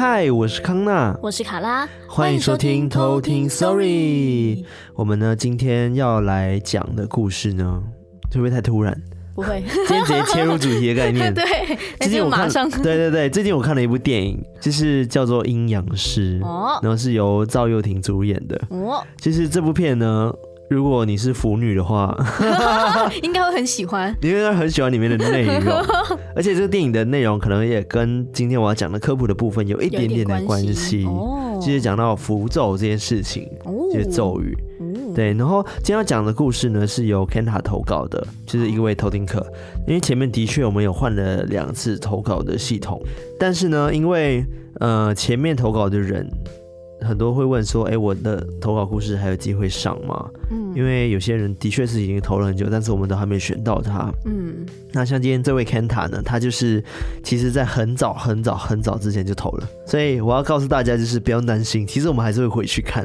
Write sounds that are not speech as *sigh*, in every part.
嗨，我是康娜，我是卡拉，欢迎收听偷听 Story。我们呢，今天要来讲的故事呢，会不会太突然？不会，今天直接切入主题的概念。*laughs* 对，最近我看，马上 *laughs* 对对对，最近我看了一部电影，就是叫做《阴阳师》，哦，然后是由赵又廷主演的。哦，其实这部片呢。如果你是腐女的话，*laughs* 应该会很喜欢。*laughs* 你应该很喜欢里面的内容，*laughs* 而且这个电影的内容可能也跟今天我要讲的科普的部分有一点点的关系。哦，就是讲到符咒这件事情，就是咒语。哦，对。然后今天要讲的故事呢，是由 Kenta 投稿的，就是一位偷听客。因为前面的确我们有换了两次投稿的系统，但是呢，因为呃前面投稿的人。很多会问说：“哎、欸，我的投稿故事还有机会上吗？”嗯，因为有些人的确是已经投了很久，但是我们都还没选到他。嗯，那像今天这位 Kenta 呢，他就是其实在很早很早很早之前就投了，所以我要告诉大家，就是不要担心，其实我们还是会回去看。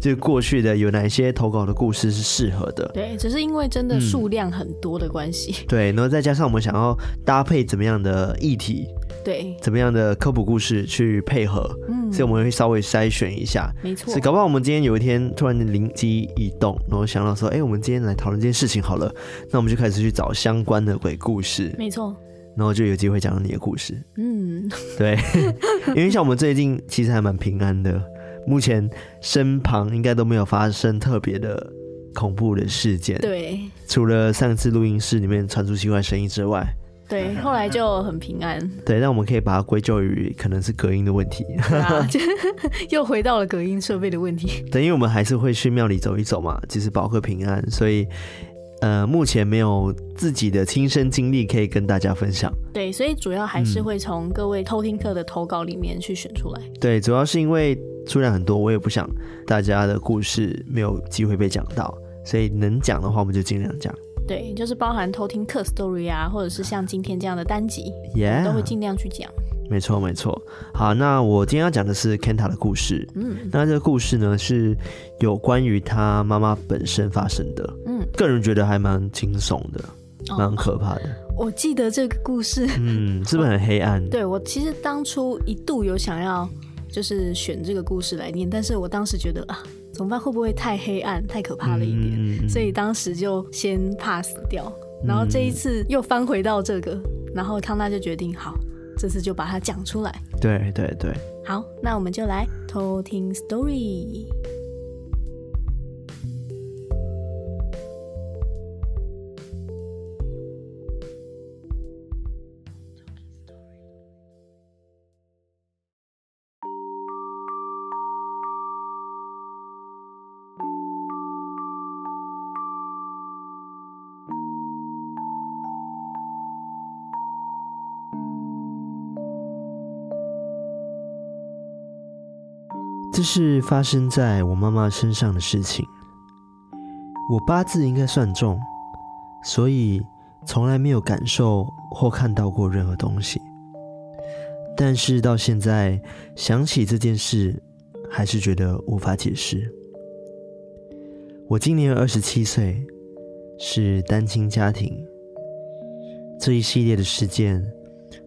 就过去的有哪些投稿的故事是适合的？对，只是因为真的数量很多的关系。嗯。对，然后再加上我们想要搭配怎么样的议题，对，怎么样的科普故事去配合，嗯，所以我们会稍微筛选一下。没错，所以搞不好我们今天有一天突然灵机一动，然后想到说，哎，我们今天来讨论这件事情好了，那我们就开始去找相关的鬼故事。没错，然后就有机会讲到你的故事。嗯，对，*laughs* 因为像我们最近其实还蛮平安的。目前身旁应该都没有发生特别的恐怖的事件，对，除了上次录音室里面传出奇怪声音之外，对，*laughs* 后来就很平安。对，但我们可以把它归咎于可能是隔音的问题，啊、*laughs* 又回到了隔音设备的问题。*laughs* 等于我们还是会去庙里走一走嘛，其实保个平安，所以。呃，目前没有自己的亲身经历可以跟大家分享。对，所以主要还是会从各位偷听课的投稿里面去选出来。嗯。对，主要是因为数量很多，我也不想大家的故事没有机会被讲到，所以能讲的话，我们就尽量讲。对，就是包含偷听客 story 啊，或者是像今天这样的单集，Yeah. 都会尽量去讲。没错，没错。好，那我今天要讲的是 Kenta 的故事。嗯，那这个故事呢，是有关于他妈妈本身发生的。嗯，个人觉得还蛮惊悚的，蛮可怕的。哦，我记得这个故事，嗯，是不是很黑暗？哦，*laughs* 对，我其实当初一度有想要就是选这个故事来念，但是我当时觉得啊，怎么办？会不会太黑暗、太可怕了一点？嗯，所以当时就先 pass 掉。然后这一次又翻回到这个，然后康纳就决定好。这次就把它讲出来。对对对。好，那我们就来偷听 story。这是发生在我妈妈身上的事情。我八字应该算重，所以从来没有感受或看到过任何东西。但是到现在想起这件事，还是觉得无法解释。我今年二十七岁，是单亲家庭。这一系列的事件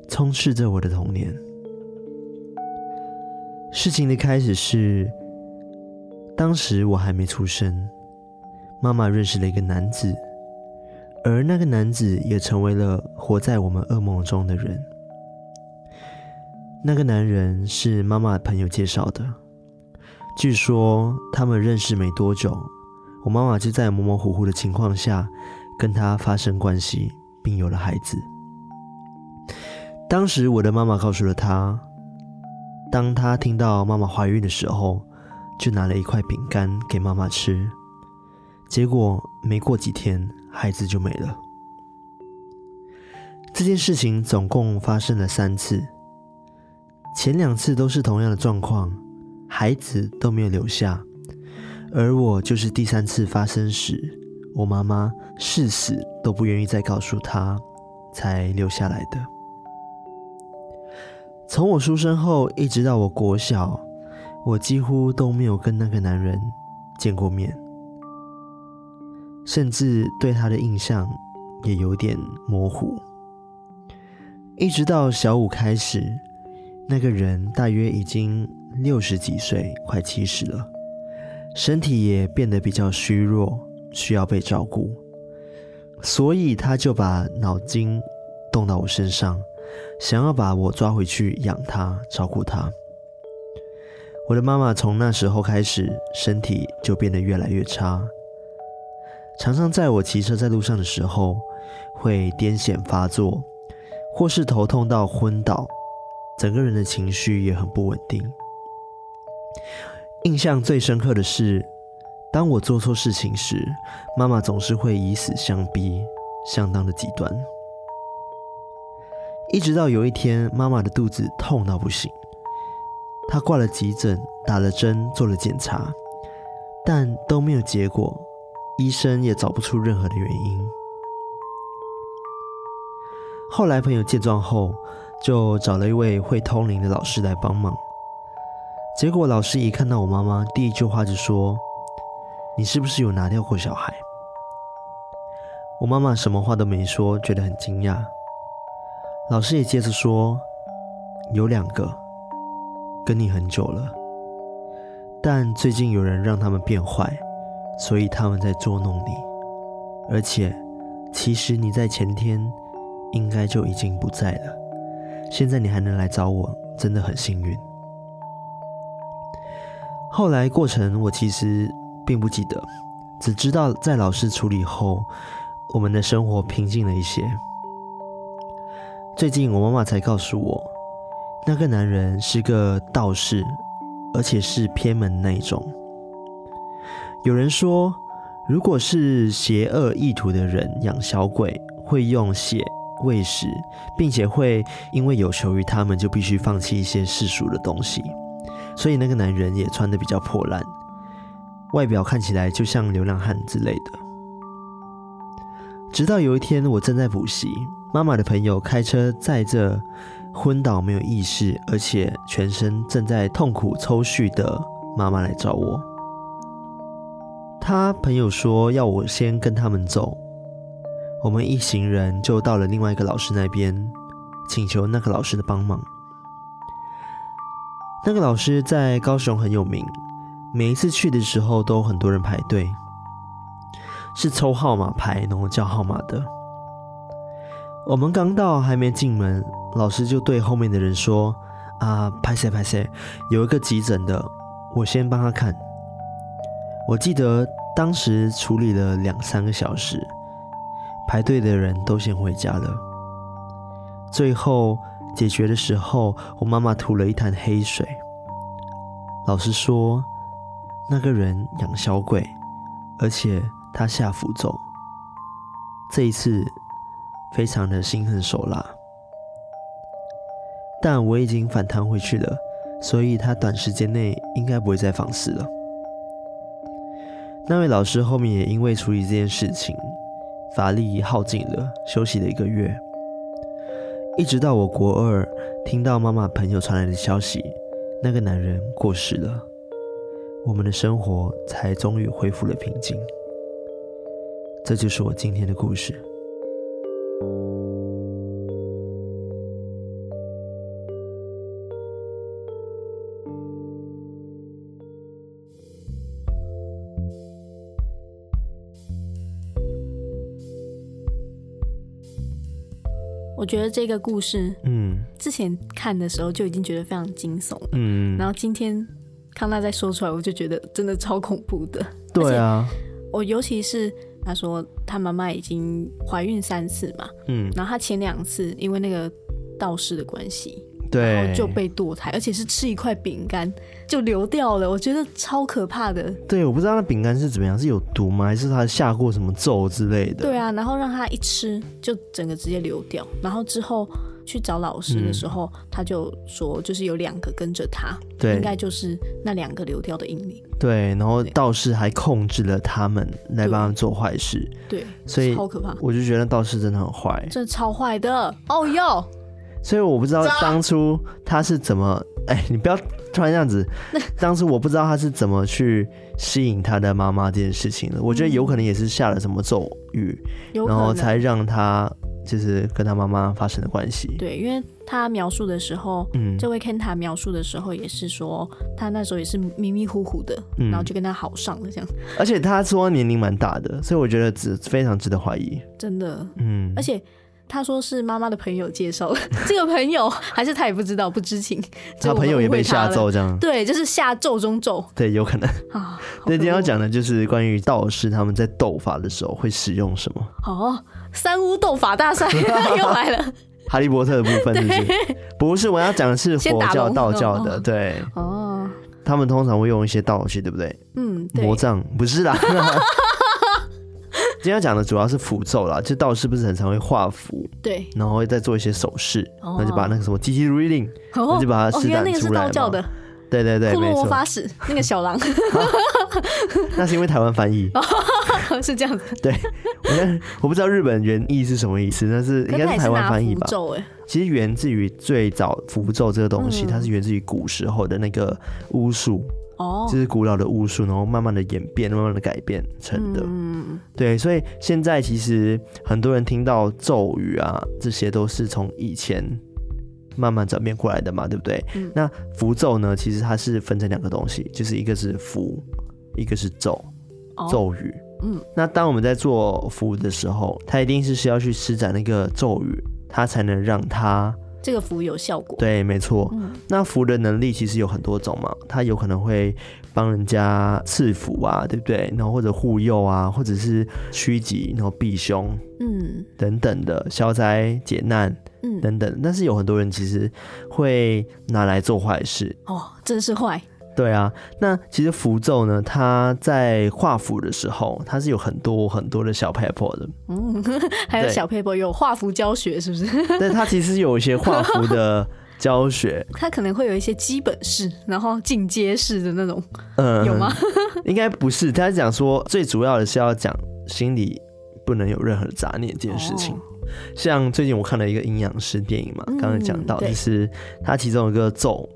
充斥着我的童年。事情的开始是，当时我还没出生，妈妈认识了一个男子，而那个男子也成为了活在我们噩梦中的人。那个男人是妈妈朋友介绍的，据说他们认识没多久，我妈妈就在模模糊糊的情况下跟他发生关系，并有了孩子。当时我的妈妈告诉了他。当他听到妈妈怀孕的时候，就拿了一块饼干给妈妈吃。结果没过几天，孩子就没了。这件事情总共发生了三次，前两次都是同样的状况，孩子都没有留下。而我就是第三次发生时，我妈妈誓死都不愿意再告诉他，才留下来的。从我出生后一直到我国小，我几乎都没有跟那个男人见过面，甚至对他的印象也有点模糊。一直到小五开始，那个人大约已经六十几岁，快七十了，身体也变得比较虚弱，需要被照顾，所以他就把脑筋动到我身上，想要把我抓回去养他，照顾他。我的妈妈从那时候开始，身体就变得越来越差，常常在我骑车在路上的时候，会癫痫发作，或是头痛到昏倒，整个人的情绪也很不稳定。印象最深刻的是，当我做错事情时，妈妈总是会以死相逼，相当的极端。一直到有一天，妈妈的肚子痛到不行。她挂了急诊，打了针，做了检查，但都没有结果，医生也找不出任何的原因。后来朋友见状后，就找了一位会通灵的老师来帮忙。结果老师一看到我妈妈，第一句话就说：“你是不是有拿掉过小孩？”我妈妈什么话都没说，觉得很惊讶。老师也接着说：“有两个。”跟你很久了，但最近有人让他们变坏，所以他们在捉弄你。而且，其实你在前天应该就已经不在了。现在你还能来找我，真的很幸运。后来过程我其实并不记得，只知道在老师处理后，我们的生活平静了一些。最近我妈妈才告诉我。那个男人是个道士，而且是偏门那种。有人说，如果是邪恶意图的人养小鬼，会用血喂食，并且会因为有求于他们，就必须放弃一些世俗的东西。所以那个男人也穿得比较破烂，外表看起来就像流浪汉之类的。直到有一天，我正在补习，妈妈的朋友开车载着。昏倒没有意识，而且全身正在痛苦抽搐的妈妈来找我。他朋友说要我先跟他们走，我们一行人就到了另外一个老师那边，请求那个老师的帮忙。那个老师在高雄很有名，每一次去的时候都很多人排队，是抽号码牌然后叫号码的。我们刚到，还没进门。老师就对后面的人说：“啊，拍谢拍谢，有一个急诊的，我先帮他看。”我记得当时处理了两三个小时，排队的人都先回家了。最后解决的时候，我妈妈吐了一滩黑水。老师说，那个人养小鬼，而且他下符咒。这一次非常的心狠手辣。但我已经反弹回去了，所以他短时间内应该不会再放肆了。那位老师后面也因为处理这件事情，法力耗尽了，休息了一个月。一直到我国二，听到妈妈朋友传来的消息，那个男人过世了，我们的生活才终于恢复了平静。这就是我今天的故事。我觉得这个故事，嗯，之前看的时候就已经觉得非常惊悚，嗯，然后今天康纳再说出来，我就觉得真的超恐怖的。对啊，我尤其是他说他妈妈已经怀孕三次嘛，嗯，然后他前两次因为那个道士的关系。对，然后就被堕胎，而且是吃一块饼干就流掉了，我觉得超可怕的。对，我不知道那饼干是怎么样，是有毒吗？还是他下过什么咒之类的？对啊，然后让他一吃就整个直接流掉，然后之后去找老师的时候，嗯、他就说就是有两个跟着他，对，应该就是那两个流掉的阴灵。对，然后道士还控制了他们来帮他们做坏事。对，所以超可怕。我就觉得道士真的很坏，真的超坏的。哦哟。所以我不知道当初他是怎么，哎、欸，你不要突然这样子。*laughs* 当初我不知道他是怎么去吸引他的妈妈这件事情的。我觉得有可能也是下了什么咒语，然后才让他就是跟他妈妈发生的关系。对，因为他描述的时候，嗯，这位 Kenta 描述的时候也是说，他那时候也是迷迷糊糊的，嗯、然后就跟他好上了这样。而且他说年龄蛮大的，所以我觉得值非常值得怀疑。真的，嗯，而且。他说是妈妈的朋友介绍的，*laughs* 这个朋友还是他也不知道，不知情。*laughs* 他朋友也被下咒这样，对，就是下咒中咒，*laughs* 对，有可能啊。那今天要讲的就是关于道士他们在斗法的时候会使用什么？哦，三巫斗法大赛 *laughs* *laughs* 又来了，哈利波特的部分是不是？不是，我要讲的是佛教、道教的，对，哦，他们通常会用一些道具，对不对？嗯，魔杖不是啦。*laughs* 今天要讲的主要是符咒啦，就道士不是很常会画符，对，然后会再做一些手势，那、哦、就把那个什么 TT reading，那就把它施展出来嘛。哦，那个是道教的，对对对，没错。魔法使那个小狼，*laughs* 那是因为台湾翻译，*laughs* 是这样子。对，我我不知道日本原意是什么意思，但是应该是台湾翻译吧。其实源自于最早符咒这个东西，嗯、它是源自于古时候的那个巫术。哦，这是古老的巫术，然后慢慢的演变，慢慢的改变成的。嗯，对，所以现在其实很多人听到咒语啊，这些都是从以前慢慢转变过来的嘛，对不对？嗯，那符咒呢，其实它是分成两个东西，就是一个是符，一个是咒，咒语。嗯，那当我们在做符的时候，它一定是需要去施展那个咒语，它才能让它。这个符有效果，对，没错。嗯、那符的能力其实有很多种嘛，它有可能会帮人家赐福啊，对不对？然后或者护佑啊，或者是趋吉，然后避凶，嗯，等等的消灾解难，嗯，等等。但是有很多人其实会拿来做坏事，哦，真是坏。对啊，那其实符咒呢，它在画符的时候，它是有很多很多的小 paper 的。嗯，*laughs* 还有小 paper 有画符教学，是不是？*laughs* 但，它其实有一些画符的教学。*laughs* 它可能会有一些基本式，然后进阶式的那种。嗯，有吗？应该不是，他是讲说最主要的是要讲心里不能有任何的杂念这件事情。哦、像最近我看了一个阴阳师电影嘛，刚刚讲到就是它其中有一个咒。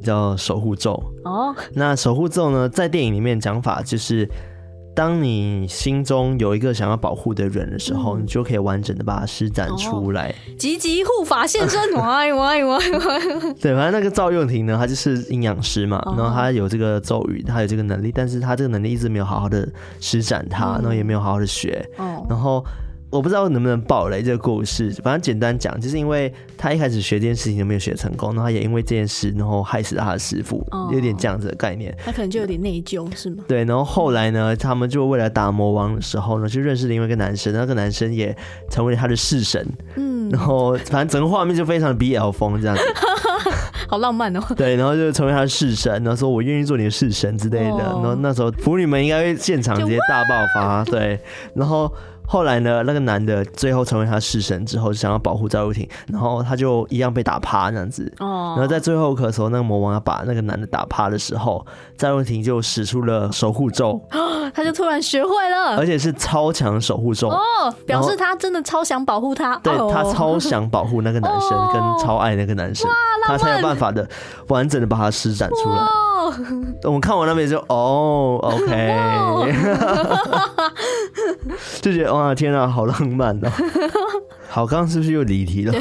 叫守护咒哦，那守护咒呢，在电影里面讲法就是，当你心中有一个想要保护的人的时候，嗯、你就可以完整的把它施展出来。积极护法现身！*laughs* 对，反正那个赵又廷呢，他就是阴阳师嘛，哦、然后他有这个咒语，他有这个能力，但是他这个能力一直没有好好的施展它，嗯、然后也没有好好的学，哦、然后。我不知道能不能爆雷这个故事，反正简单讲，就是因为他一开始学这件事情都没有学成功，然后他也因为这件事，然后害死了他的师傅，哦、有点这样子的概念。他可能就有点内疚，是吗？对，然后后来呢，他们就为了打魔王的时候呢，就认识了另外一个男生，那个男生也成为了他的式神。嗯，然后反正整个画面就非常的 BL 风这样子，*laughs* 好浪漫哦。对，然后就成为他的式神，然后说我愿意做你的式神之类的。哦、然后那时候腐女们应该会现场直接大爆发，对，然后。后来呢，那个男的最后成为他式神之后，就想要保护赵又廷，然后他就一样被打趴这样子。哦。然后在最后的时候，那个魔王要把那个男的打趴的时候，赵又廷就使出了守护咒，*gasps* 他就突然学会了，而且是超强守护咒哦，表示他真的超想保护他。对，他超想保护那个男生，*laughs* 跟超爱那个男生，他才有办法的完整的把他施展出来。我们看完那边就哦，*laughs* OK，*laughs* 就觉得哇，天啊，好浪漫哦。*laughs* 好，刚刚是不是又离题了？对，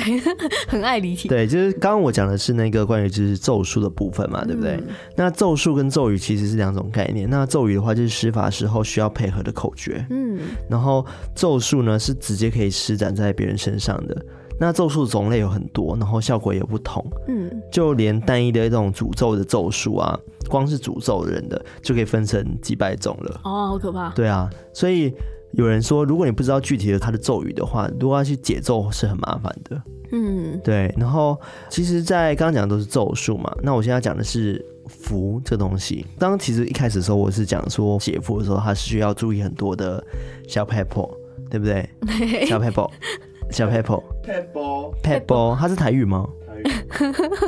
很爱离题。对，就是刚刚我讲的是那个关于就是咒术的部分嘛，对不对？嗯、那咒术跟咒语其实是两种概念。那咒语的话，就是施法时候需要配合的口诀。嗯，然后咒术呢是直接可以施展在别人身上的。那咒术种类有很多，然后效果也不同。嗯，就连单一的一种诅咒的咒术啊，光是诅咒人的就可以分成几百种了。哦，好可怕。对啊，所以有人说，如果你不知道具体的他的咒语的话，如果要去解咒是很麻烦的。嗯，对。然后，其实，在刚刚讲的都是咒术嘛，那我现在讲的是符这东西。刚刚其实一开始的时候，我是讲说解符的时候，它是需要注意很多的小 paper，，对不对？*laughs* 小撇步。小 pebble，pebble，pebble，它是台语吗？台语。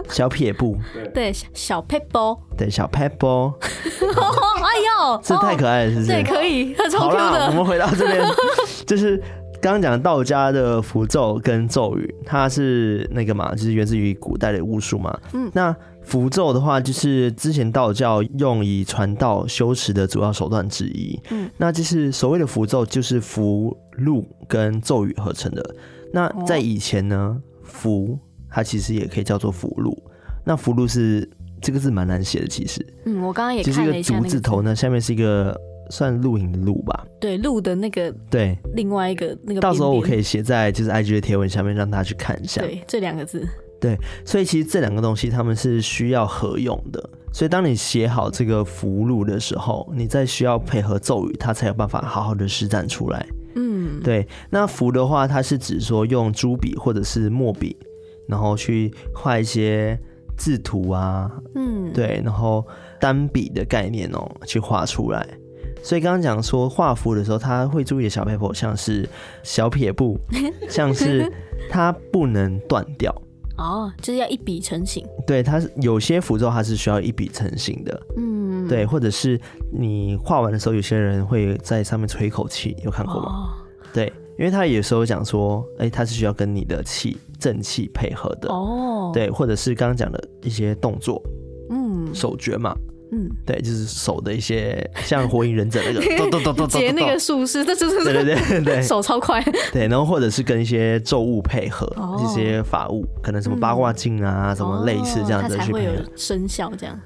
小撇步，*laughs* 对，小 pebble，对，小 pebble。*laughs* 哎呦，这太可爱了，是不是？对，可以，它超 Q 的。好啦，我们回到这边，*laughs* 就是刚刚讲道家的符咒跟咒语，它是那个嘛，就是源自于古代的巫术嘛。嗯，那符咒的话，就是之前道教用以传道修持的主要手段之一。嗯，那就是所谓的符咒，就是符箓跟咒语合成的。那在以前呢，符它其实也可以叫做符箓。那符箓是这个字蛮难写的，其实。嗯，我刚刚也看了一下，就是一个竹字头呢，下面是一个算录影的录吧？对，录的那个。对。另外一个那个。到时候我可以写在就是 IG 的贴文下面，让大家去看一下。对，这两个字。对，所以其实这两个东西他们是需要合用的。所以当你写好这个符箓的时候，你再需要配合咒语，它才有办法好好的施展出来。嗯，对。那符的话，它是指说用朱笔或者是墨笔，然后去画一些字图啊。嗯，对，然后单笔的概念哦，去画出来。所以刚刚讲说画符的时候，他会注意的小撇步，像是小撇步，*laughs* 像是它不能断掉。哦，就是要一笔成型。对，它有些符咒它是需要一笔成型的。嗯，对，或者是你画完的时候，有些人会在上面吹一口气，有看过吗？哦、对，因为他有时候讲说，哎、欸，它是需要跟你的气正气配合的。哦，对，或者是刚刚讲的一些动作，嗯，手诀嘛。嗯，对，就是手的一些像火影忍者那个咚咚咚咚咚，结那个术士，这就是对对对对，手超快。*laughs* 对，然后或者是跟一些咒物配合，哦、一些法物，可能什么八卦镜啊，嗯、什么类似这样子去配合，生效这样。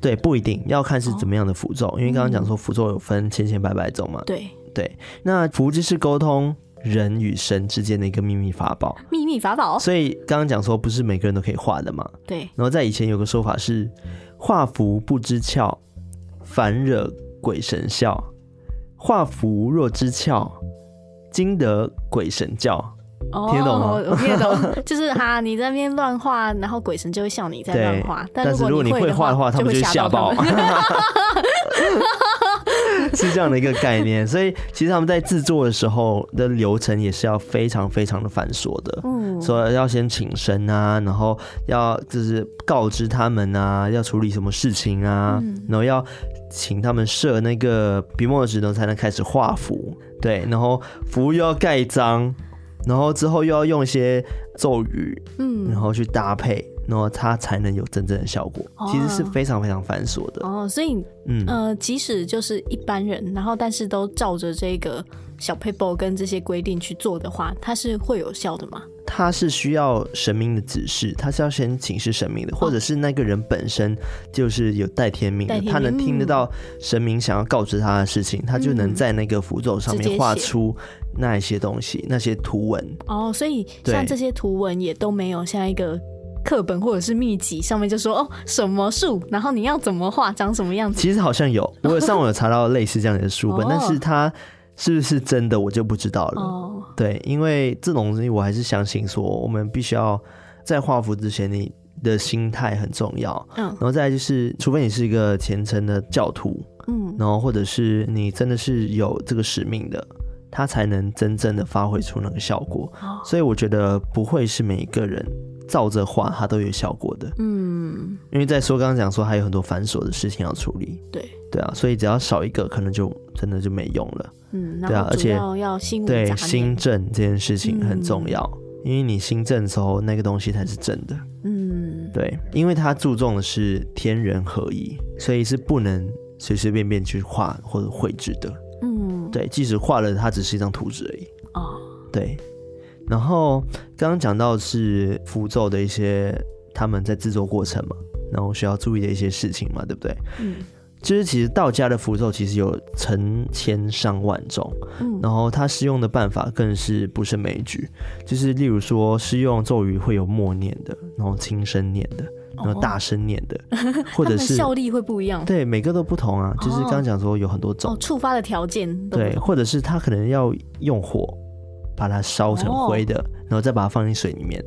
对，不一定要看是怎么样的符咒，哦、因为刚刚讲说符咒有分千千百百种嘛。对对，那符就是沟通人与神之间的一个秘密法宝。秘密法宝。所以刚刚讲说不是每个人都可以画的嘛。对。然后在以前有个说法是。画符不知窍，反惹鬼神笑。画符若知窍，惊得鬼神叫。哦、听得懂吗？我听得懂，*laughs* 就是哈，你在那边乱画，然后鬼神就会笑你在乱画。但是如果你会画的话，他们就会吓爆。*laughs* 是这样的一个概念，所以其实他们在制作的时候的流程也是要非常非常的繁琐的。嗯，说要先请神啊，然后要就是告知他们啊，要处理什么事情啊，嗯、然后要请他们设那个笔墨纸呢，才能开始画符。对，然后符又要盖章，然后之后又要用一些咒语，嗯，然后去搭配。然后它才能有真正的效果，其实是非常非常繁琐的哦。所以，嗯呃，即使就是一般人，然后但是都照着这个小 paper 跟这些规定去做的话，它是会有效的吗？它是需要神明的指示，它是要先请示神明的，或者是那个人本身就是有带天命的，他能听得到神明想要告知他的事情，他就能在那个符咒上面画出那一些东西，那些图文。哦，所以像这些图文也都没有像一个。课本或者是秘籍上面就说哦，什么树，然后你要怎么画，长什么样子。其实好像有，我有上网有查到类似这样的书本，但是它是不是真的我就不知道了。哦，对，因为这种东西我还是相信说，我们必须要在画符之前，你的心态很重要。嗯，然后再来就是，除非你是一个虔诚的教徒，嗯，然后或者是你真的是有这个使命的，他才能真正的发挥出那个效果。哦，所以我觉得不会是每一个人。照着画，它都有效果的。嗯，因为在说刚刚讲说，还有很多繁琐的事情要处理。对，对啊，所以只要少一个，可能就真的就没用了。嗯，对啊，而且要心对心正这件事情很重要，嗯、因为你心正的时候，那个东西才是真的。嗯，对，因为它注重的是天人合一，所以是不能随随便便去画或者绘制的。嗯，对，即使画了，它只是一张图纸而已。哦，对。然后刚刚讲到是符咒的一些他们在制作过程嘛，然后需要注意的一些事情嘛，对不对？嗯，就是其实道家的符咒其实有成千上万种，嗯，然后它施用的办法更是不胜枚举，就是例如说施用咒语会有默念的，然后轻声念的，然后大声念的，哦、*laughs* 或者是效力会不一样，对，每个都不同啊。就是刚刚讲说有很多种，哦，触发的条件对，或者是他可能要用火。把它烧成灰的，然后再把它放进水里面。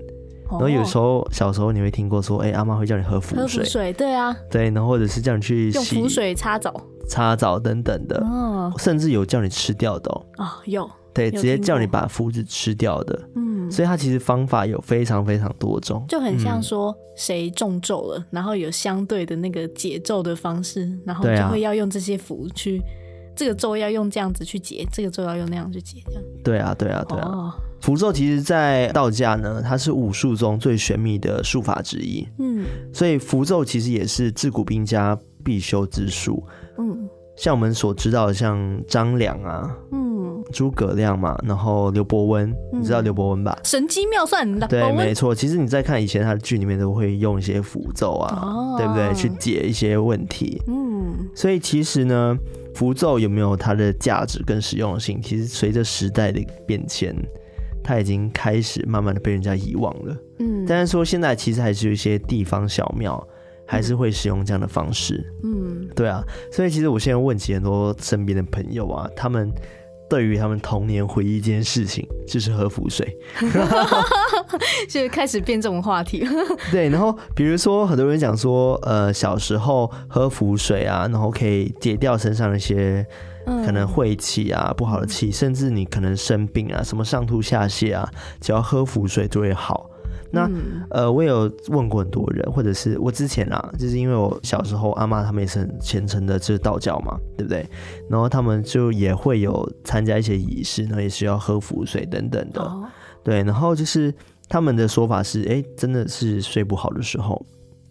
然后有时候小时候你会听过说，哎，阿妈会叫你喝符水。喝符水，对啊。对，然后或者是叫你去用符水擦澡、擦澡等等的。哦。甚至有叫你吃掉的哦。哦，有。对，直接叫你把符纸吃掉的。嗯。所以它其实方法有非常非常多种。就很像说谁中咒了，然后有相对的那个解咒的方式，然后就会要用这些符去。这个咒要用这样子去解，这个咒要用那样去解，这样。对啊，对啊，对啊。哦、符咒其实，在道家呢，它是武术中最玄秘的术法之一。嗯，所以符咒其实也是自古兵家必修之术。嗯，像我们所知道的，像张良啊，嗯，诸葛亮嘛，然后刘伯温，嗯、你知道刘伯温吧？神机妙算的。对，没错。其实你在看以前他的剧里面，都会用一些符咒啊，哦、对不对？去解一些问题。嗯，所以其实呢，符咒有没有它的价值跟实用性？其实随着时代的变迁。它已经开始慢慢的被人家遗忘了，嗯，但是说现在其实还是有一些地方小庙还是会使用这样的方式，嗯，对啊，所以其实我现在问起很多身边的朋友啊，他们对于他们童年回忆这件事情，就是喝符水，*laughs* *laughs* 就开始变这种话题，*laughs* 对，然后比如说很多人讲说，呃，小时候喝符水啊，然后可以解掉身上的一些。可能晦气啊，不好的气，甚至你可能生病啊，什么上吐下泻啊，只要喝符水就会好。那呃，我有问过很多人，或者是我之前啊，就是因为我小时候阿妈他们也是很虔诚的，就是道教嘛，对不对？然后他们就也会有参加一些仪式，然后也需要喝符水等等的。对，然后就是他们的说法是，哎，真的是睡不好的时候，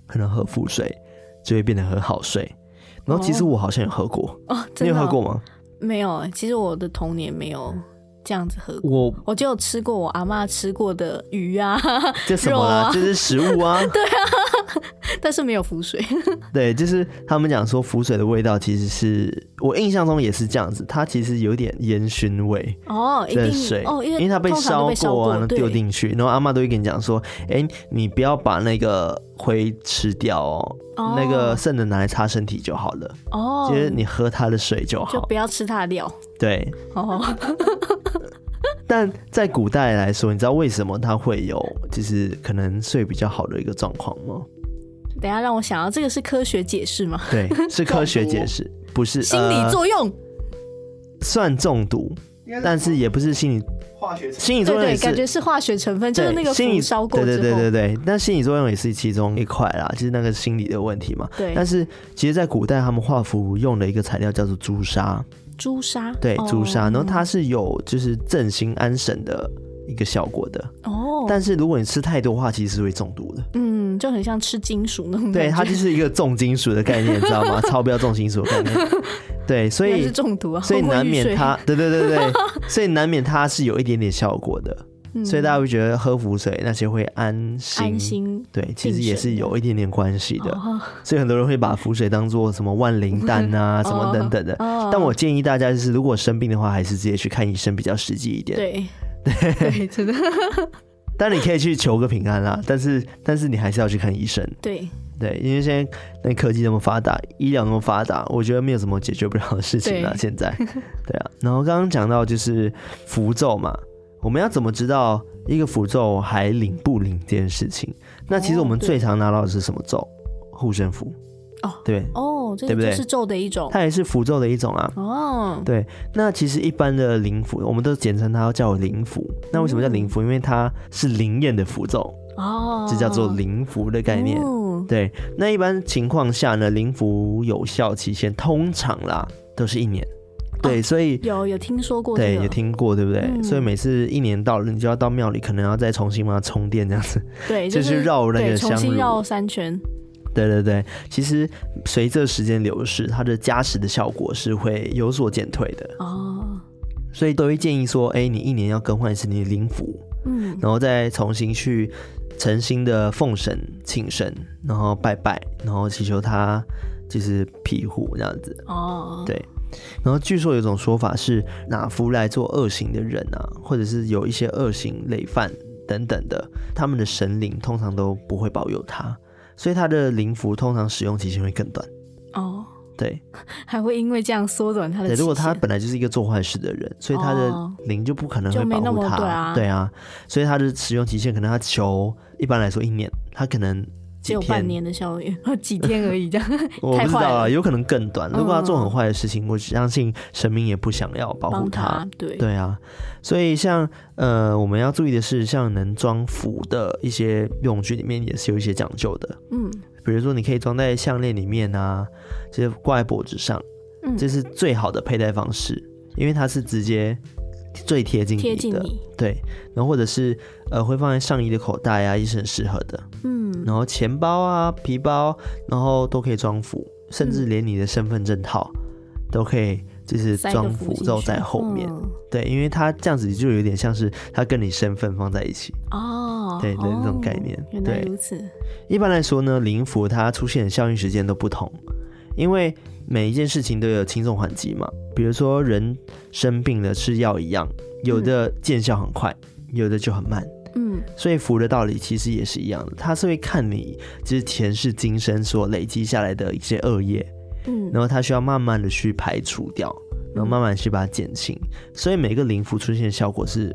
可能喝腹水就会变得很好睡。然后其实我好像也喝过哦，你有喝过吗？没有，其实我的童年没有这样子喝过。我我就有吃过我阿妈吃过的鱼啊，*laughs* 这什么啊？*laughs* 这是食物啊。*laughs* 对啊，但是没有浮水。对，就是他们讲说浮水的味道，其实是我印象中也是这样子，它其实有点烟熏味哦。一定水哦，因为它被烧过，然后丢进去，然后阿妈都会跟你讲说：“哎，你不要把那个灰吃掉哦。”那个剩的拿来擦身体就好了哦，其实你喝它的水就好，就不要吃它的料。对哦，但在古代来说，你知道为什么它会有就是可能睡比较好的一个状况吗？等一下让我想到，这个是科学解释吗？对，是科学解释，不是心理作用，呃、算中毒，但是也不是心理。化学心理作用感觉是化学成分，就是那个符烧过之后，对对对对对。但心理作用也是其中一块啦，就是那个心理的问题嘛。对。但是其实，在古代他们画符用的一个材料叫做朱砂。朱砂。对，朱砂。然后它是有就是镇心安神的一个效果的。哦。但是如果你吃太多的话，其实是会中毒的。嗯，就很像吃金属那种。对，它就是一个重金属的概念，你知道吗？*laughs* 超标重金属的概念。对，所以是中毒啊，所以难免它，对对对对，*laughs* 所以难免它是有一点点效果的，嗯、所以大家会觉得喝浮水那些会安心，安心，对，其实也是有一点点关系的，哦、所以很多人会把浮水当做什么万灵丹啊，*laughs* 什么等等的，哦、但我建议大家就是如果生病的话，还是直接去看医生比较实际一点，对。对，对，真的，*laughs* *laughs* 但你可以去求个平安啦，但是但是你还是要去看医生，对。对，因为现在那科技那么发达，医疗那么发达，我觉得没有什么解决不了的事情了。对。现在，对啊。然后刚刚讲到就是符咒嘛，我们要怎么知道一个符咒还灵不灵这件事情？那其实我们最常拿到的是什么咒？护身符。哦，对，哦，对不对是咒的一种，它也是符咒的一种啊。哦，对。那其实一般的灵符，我们都简称它叫灵符。那为什么叫灵符？因为它是灵验的符咒。哦，这叫做灵符的概念。哦、对，那一般情况下呢，灵符有效期限通常啦都是一年。对，哦、所以有有听说过、这个，对，有听过，对不对？嗯、所以每次一年到了，你就要到庙里，可能要再重新帮它充电，这样子。*laughs* 对，*laughs* 就是绕那个香炉，重新绕三圈。对对对，其实随着时间流逝，它的加持的效果是会有所减退的。哦，所以都会建议说，哎，你一年要更换一次你的灵符，嗯，然后再重新去。诚心的奉神请神，然后拜拜，然后祈求他就是庇护这样子哦。对，然后据说有一种说法是拿福来做恶行的人啊，或者是有一些恶行累犯等等的，他们的神灵通常都不会保佑他，所以他的灵符通常使用期限会更短哦。对，还会因为这样缩短他的。对，如果他本来就是一个做坏事的人，所以他的灵就不可能会保护他。对啊，所以他的使用期限可能他求一般来说一年，他可能只有半年的效应，*laughs* 几天而已这样。*laughs* 我不知道啊，有可能更短。如果他做很坏的事情，我相信神明也不想要保护他。对对啊，所以像呃，我们要注意的是，像能装符的一些用具里面也是有一些讲究的。嗯。比如说，你可以装在项链里面啊，就是挂在脖子上，嗯，这是最好的佩戴方式，因为它是直接最贴近你的，你对，然后或者是呃会放在上衣的口袋啊，也是很适合的。嗯，然后钱包啊、皮包，然后都可以装符，甚至连你的身份证套都可以，就是装符咒在后面。嗯、对，因为它这样子就有点像是它跟你身份放在一起哦，对的那种概念。哦、原来如此。一般来说呢，灵符它出现的效应时间都不同，因为。每一件事情都有轻重缓急嘛，比如说人生病了吃药一样，有的见效很快，有的就很慢。嗯，所以符的道理其实也是一样的，它是会看你就是前世今生所累积下来的一些恶业，嗯，然后它需要慢慢的去排除掉，然后慢慢去把它减轻，所以每个灵符出现的效果是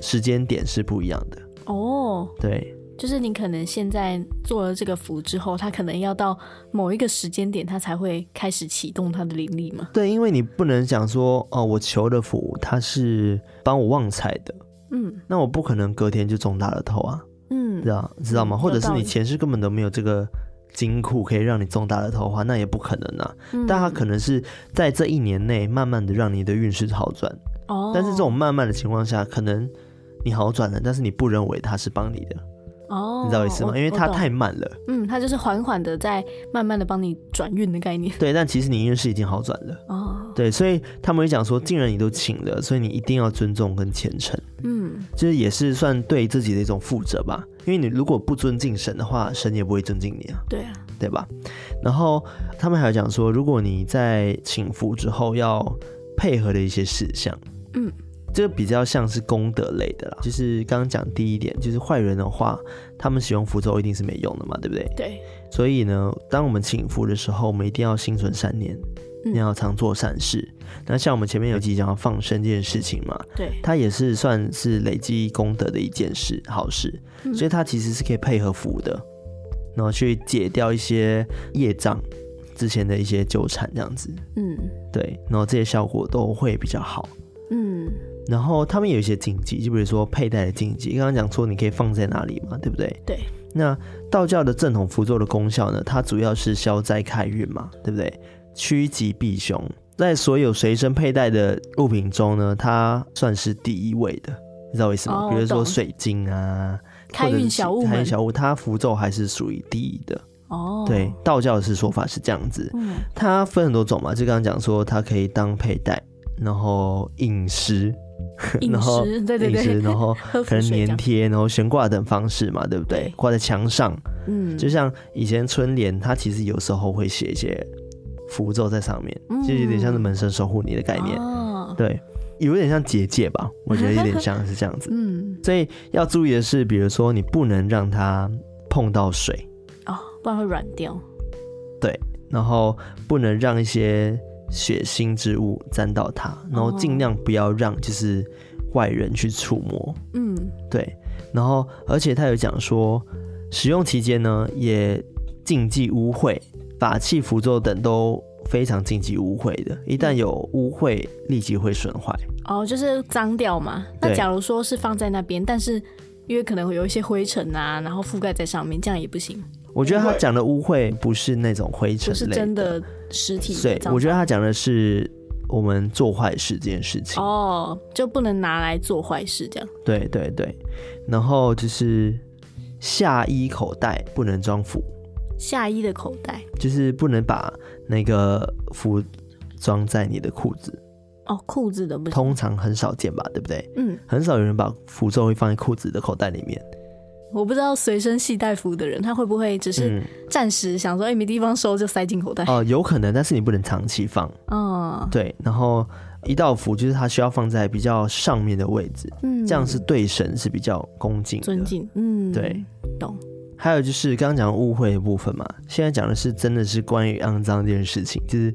时间点是不一样的。哦，对。就是你可能现在做了这个符之后，它可能要到某一个时间点，它才会开始启动它的灵力嘛？对，因为你不能讲说哦，我求的符它是帮我旺财的，嗯，那我不可能隔天就中大乐透啊，嗯，知道知道吗？或者是你前世根本都没有这个金库可以让你中大乐透的话，那也不可能啊。嗯，但他可能是在这一年内慢慢的让你的运势好转，哦，但是这种慢慢的情况下，可能你好转了，但是你不认为他是帮你的。哦，你知道意思吗？因为它太慢了。嗯，它就是缓缓的在慢慢的帮你转运的概念。对，但其实你运势已经好转了。哦，对，所以他们会讲说，既然你都请了，所以你一定要尊重跟虔诚。嗯，就是也是算对自己的一种负责吧。因为你如果不尊敬神的话，神也不会尊敬你啊。对啊，对吧？然后他们还有讲说，如果你在请福之后要配合的一些事项，嗯。这个比较像是功德类的啦，就是刚刚讲第一点，就是坏人的话，他们使用符咒一定是没用的嘛，对不对？对。所以呢，当我们请符的时候，我们一定要心存善念，你要常做善事。嗯、那像我们前面有几讲放生这件事情嘛，对，它也是算是累积功德的一件事，好事。嗯、所以它其实是可以配合符的，然后去解掉一些业障之前的一些纠缠，这样子。嗯，对，然后这些效果都会比较好。嗯。然后他们有一些禁忌，就比如说佩戴的禁忌。刚刚讲说你可以放在哪里嘛，对不对？对。那道教的正统符咒的功效呢？它主要是消灾开运嘛，对不对？趋吉避凶，在所有随身佩戴的物品中呢，它算是第一位的，你知道为什么？哦、比如说水晶啊，开运小物，开运小物，它符咒还是属于第一的。哦。对，道教的是说法是这样子。嗯。它分很多种嘛，就刚刚讲说它可以当佩戴，然后饮食。*laughs* 然后，对对对，然后 *laughs* 可能粘贴，然后悬挂等方式嘛，对不对？挂在墙上，嗯，就像以前春联，它其实有时候会写一些符咒在上面，就有点像是门神守护你的概念，对，有点像结界吧，我觉得有点像是这样子，嗯，所以要注意的是，比如说你不能让它碰到水哦，不然会软掉，对，然后不能让一些。血腥之物沾到它，然后尽量不要让就是外人去触摸。嗯，对。然后，而且他有讲说，使用期间呢，也禁忌污秽，法器、符咒等都非常禁忌污秽的。一旦有污秽，立即会损坏。哦，就是脏掉嘛。那假如说是放在那边，但是因为可能会有一些灰尘啊，然后覆盖在上面，这样也不行。我觉得他讲的污秽不是那种灰尘类的，是真的实体。对，我觉得他讲的是我们做坏事这件事情。哦，就不能拿来做坏事这样。对对对，然后就是下衣口袋不能装符。下衣的口袋就是不能把那个符装在你的裤子。哦，裤子的不行。通常很少见吧，对不对？嗯，很少有人把符咒会放在裤子的口袋里面。我不知道随身系带符的人，他会不会只是暂时想说，哎、嗯，没地方收就塞进口袋？哦、呃，有可能，但是你不能长期放。嗯，对。然后一道符就是它需要放在比较上面的位置，嗯，这样是对神是比较恭敬、尊敬。嗯，对，懂。还有就是刚刚讲误会的部分嘛，现在讲的是真的是关于肮脏这件事情，就是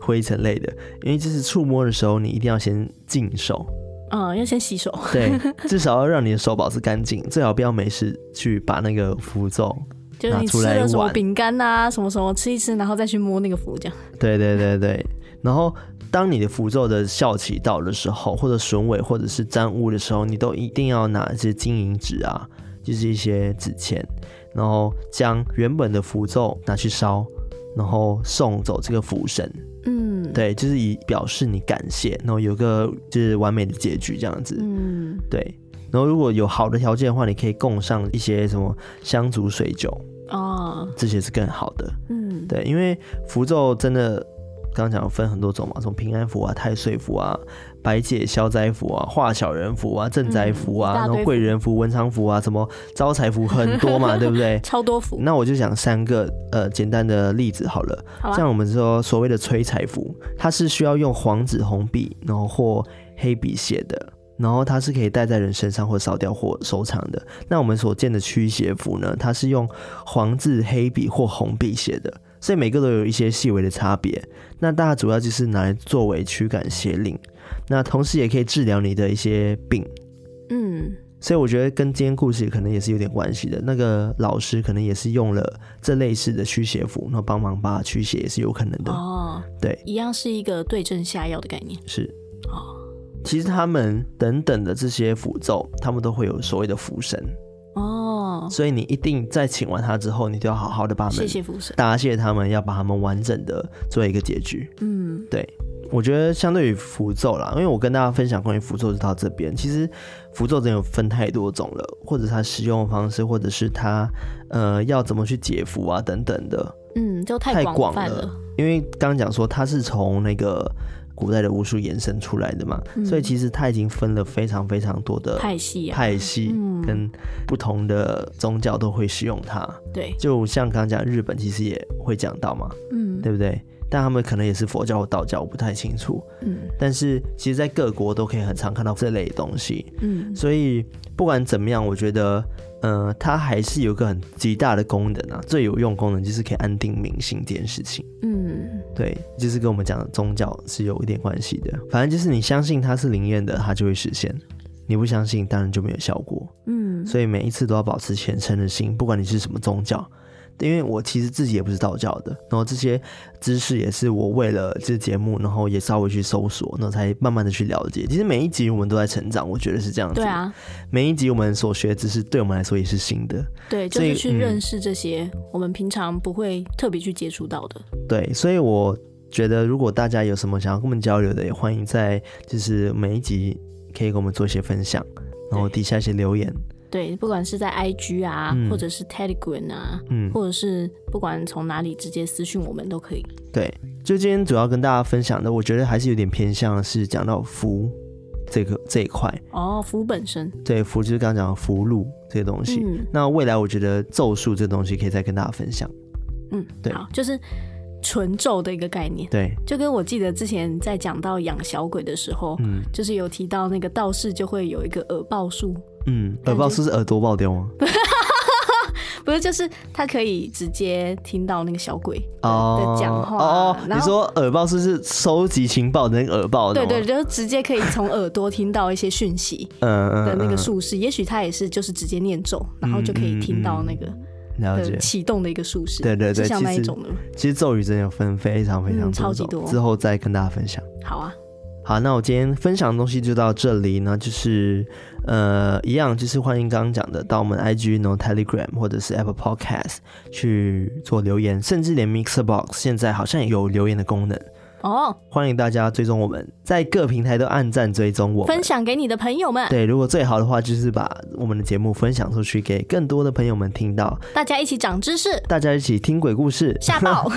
灰尘类的，因为就是触摸的时候，你一定要先净手。嗯，要先洗手。对，*laughs* 至少要让你的手保持干净，最好不要没事去把那个符咒 *laughs* 拿出来玩。就是你吃了什么饼干啊，什么什么吃一吃，然后再去摸那个符，这样。对对对对，然后当你的符咒的效期到的时候，或者损尾或者是沾污的时候，你都一定要拿一些金银纸啊，就是一些纸钱，然后将原本的符咒拿去烧，然后送走这个福神。嗯，嗯，对，就是以表示你感谢，然后有个就是完美的结局这样子，嗯，对。然后如果有好的条件的话，你可以供上一些什么香烛水酒哦，这些是更好的。嗯，对，因为符咒真的刚刚讲分很多种嘛，什么平安符啊、太岁符啊、白解消灾符啊、化小人符啊、镇宅符啊、嗯、然后贵人符、文昌符啊、什么招财符很多嘛，*laughs* 对不对？超多符。那我就讲三个呃简单的例子好了。好啊。像我们说所谓的催财符，它是需要用黄纸红笔，然后或黑笔写的。然后它是可以戴在人身上或烧掉或收藏的。那我们所见的驱邪符呢？它是用黄字、黑笔或红笔写的，所以每个都有一些细微的差别。那大家主要就是拿来作为驱赶邪灵，那同时也可以治疗你的一些病。嗯，所以我觉得跟今天故事可能也是有点关系的。那个老师可能也是用了这类似的驱邪符，然后帮忙把它驱邪也是有可能的。哦，对，一样是一个对症下药的概念。是，哦。其实他们等等的这些符咒，他们都会有所谓的符神哦，所以你一定在请完他之后，你都要好好的把他们谢谢符神，答谢他们，要把他们完整的做一个结局。嗯，对，我觉得相对于符咒啦，因为我跟大家分享关于符咒就到这边。其实符咒真的有分太多种了，或者它使用的方式，或者是它呃要怎么去解符啊等等的，嗯，就太广了。了因为刚刚讲说它是从那个。古代的巫术延伸出来的嘛，嗯，所以其实它已经分了非常非常多的派系，派系跟不同的宗教都会使用它。对，就像刚刚讲日本其实也会讲到嘛，嗯，对不对？但他们可能也是佛教或道教，我不太清楚。嗯，但是其实，在各国都可以很常看到这类东西。嗯，所以不管怎么样，我觉得。呃，它还是有个很极大的功能啊，最有用功能就是可以安定民心这件事情。嗯，对，就是跟我们讲的宗教是有一点关系的。反正就是你相信它是灵验的，它就会实现；你不相信，当然就没有效果。嗯，所以每一次都要保持虔诚的心，不管你是什么宗教。因为我其实自己也不是道教的，然后这些知识也是我为了这节目，然后也稍微去搜索，然后才慢慢的去了解。其实每一集我们都在成长，我觉得是这样子。对啊，每一集我们所学的知识对我们来说也是新的。对，就是去认识这些我们平常不会特别去接触到的。对，所以我觉得如果大家有什么想要跟我们交流的，也欢迎在就是每一集可以跟我们做一些分享，然后底下一些留言。对，不管是在 IG 啊，嗯、或者是 Telegram 啊，嗯，或者是不管从哪里直接私讯我们都可以。对，就今天主要跟大家分享的，我觉得还是有点偏向是讲到符这个这一块。哦，符本身。对，符就是刚刚讲的符籙这个东西。嗯。那未来我觉得咒术这个东西可以再跟大家分享。嗯，对，好，就是纯咒的一个概念。对，就跟我记得之前在讲到养小鬼的时候，嗯，就是有提到那个道士就会有一个耳报术。嗯，耳爆是是耳朵爆掉吗？*laughs* 不是，就是他可以直接听到那个小鬼的讲话。哦，你说耳爆是是收集情报的那个耳爆？对对，就直接可以从耳朵听到一些讯息。*laughs* 嗯嗯。的那个术士，也许他也是就是直接念咒，然后就可以听到那个了解启动的一个术士。对对对，像那一种的。其实咒语真的有分非常非常超级多，之后再跟大家分享。好啊。好，那我今天分享的东西就到这里呢，就是呃，一样就是欢迎刚刚讲的到我们 IG、No Telegram 或者是 Apple Podcast 去做留言，甚至连 Mixer Box 现在好像也有留言的功能。哦，欢迎大家追踪我们，在各平台都按赞追踪我，分享给你的朋友们。对，如果最好的话，就是把我们的节目分享出去，给更多的朋友们听到，大家一起长知识，大家一起听鬼故事，吓爆。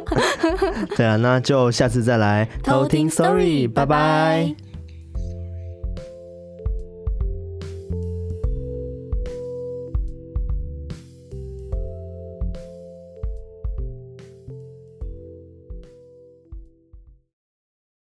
*laughs* 对啊，那就下次再来偷听 Story，拜拜。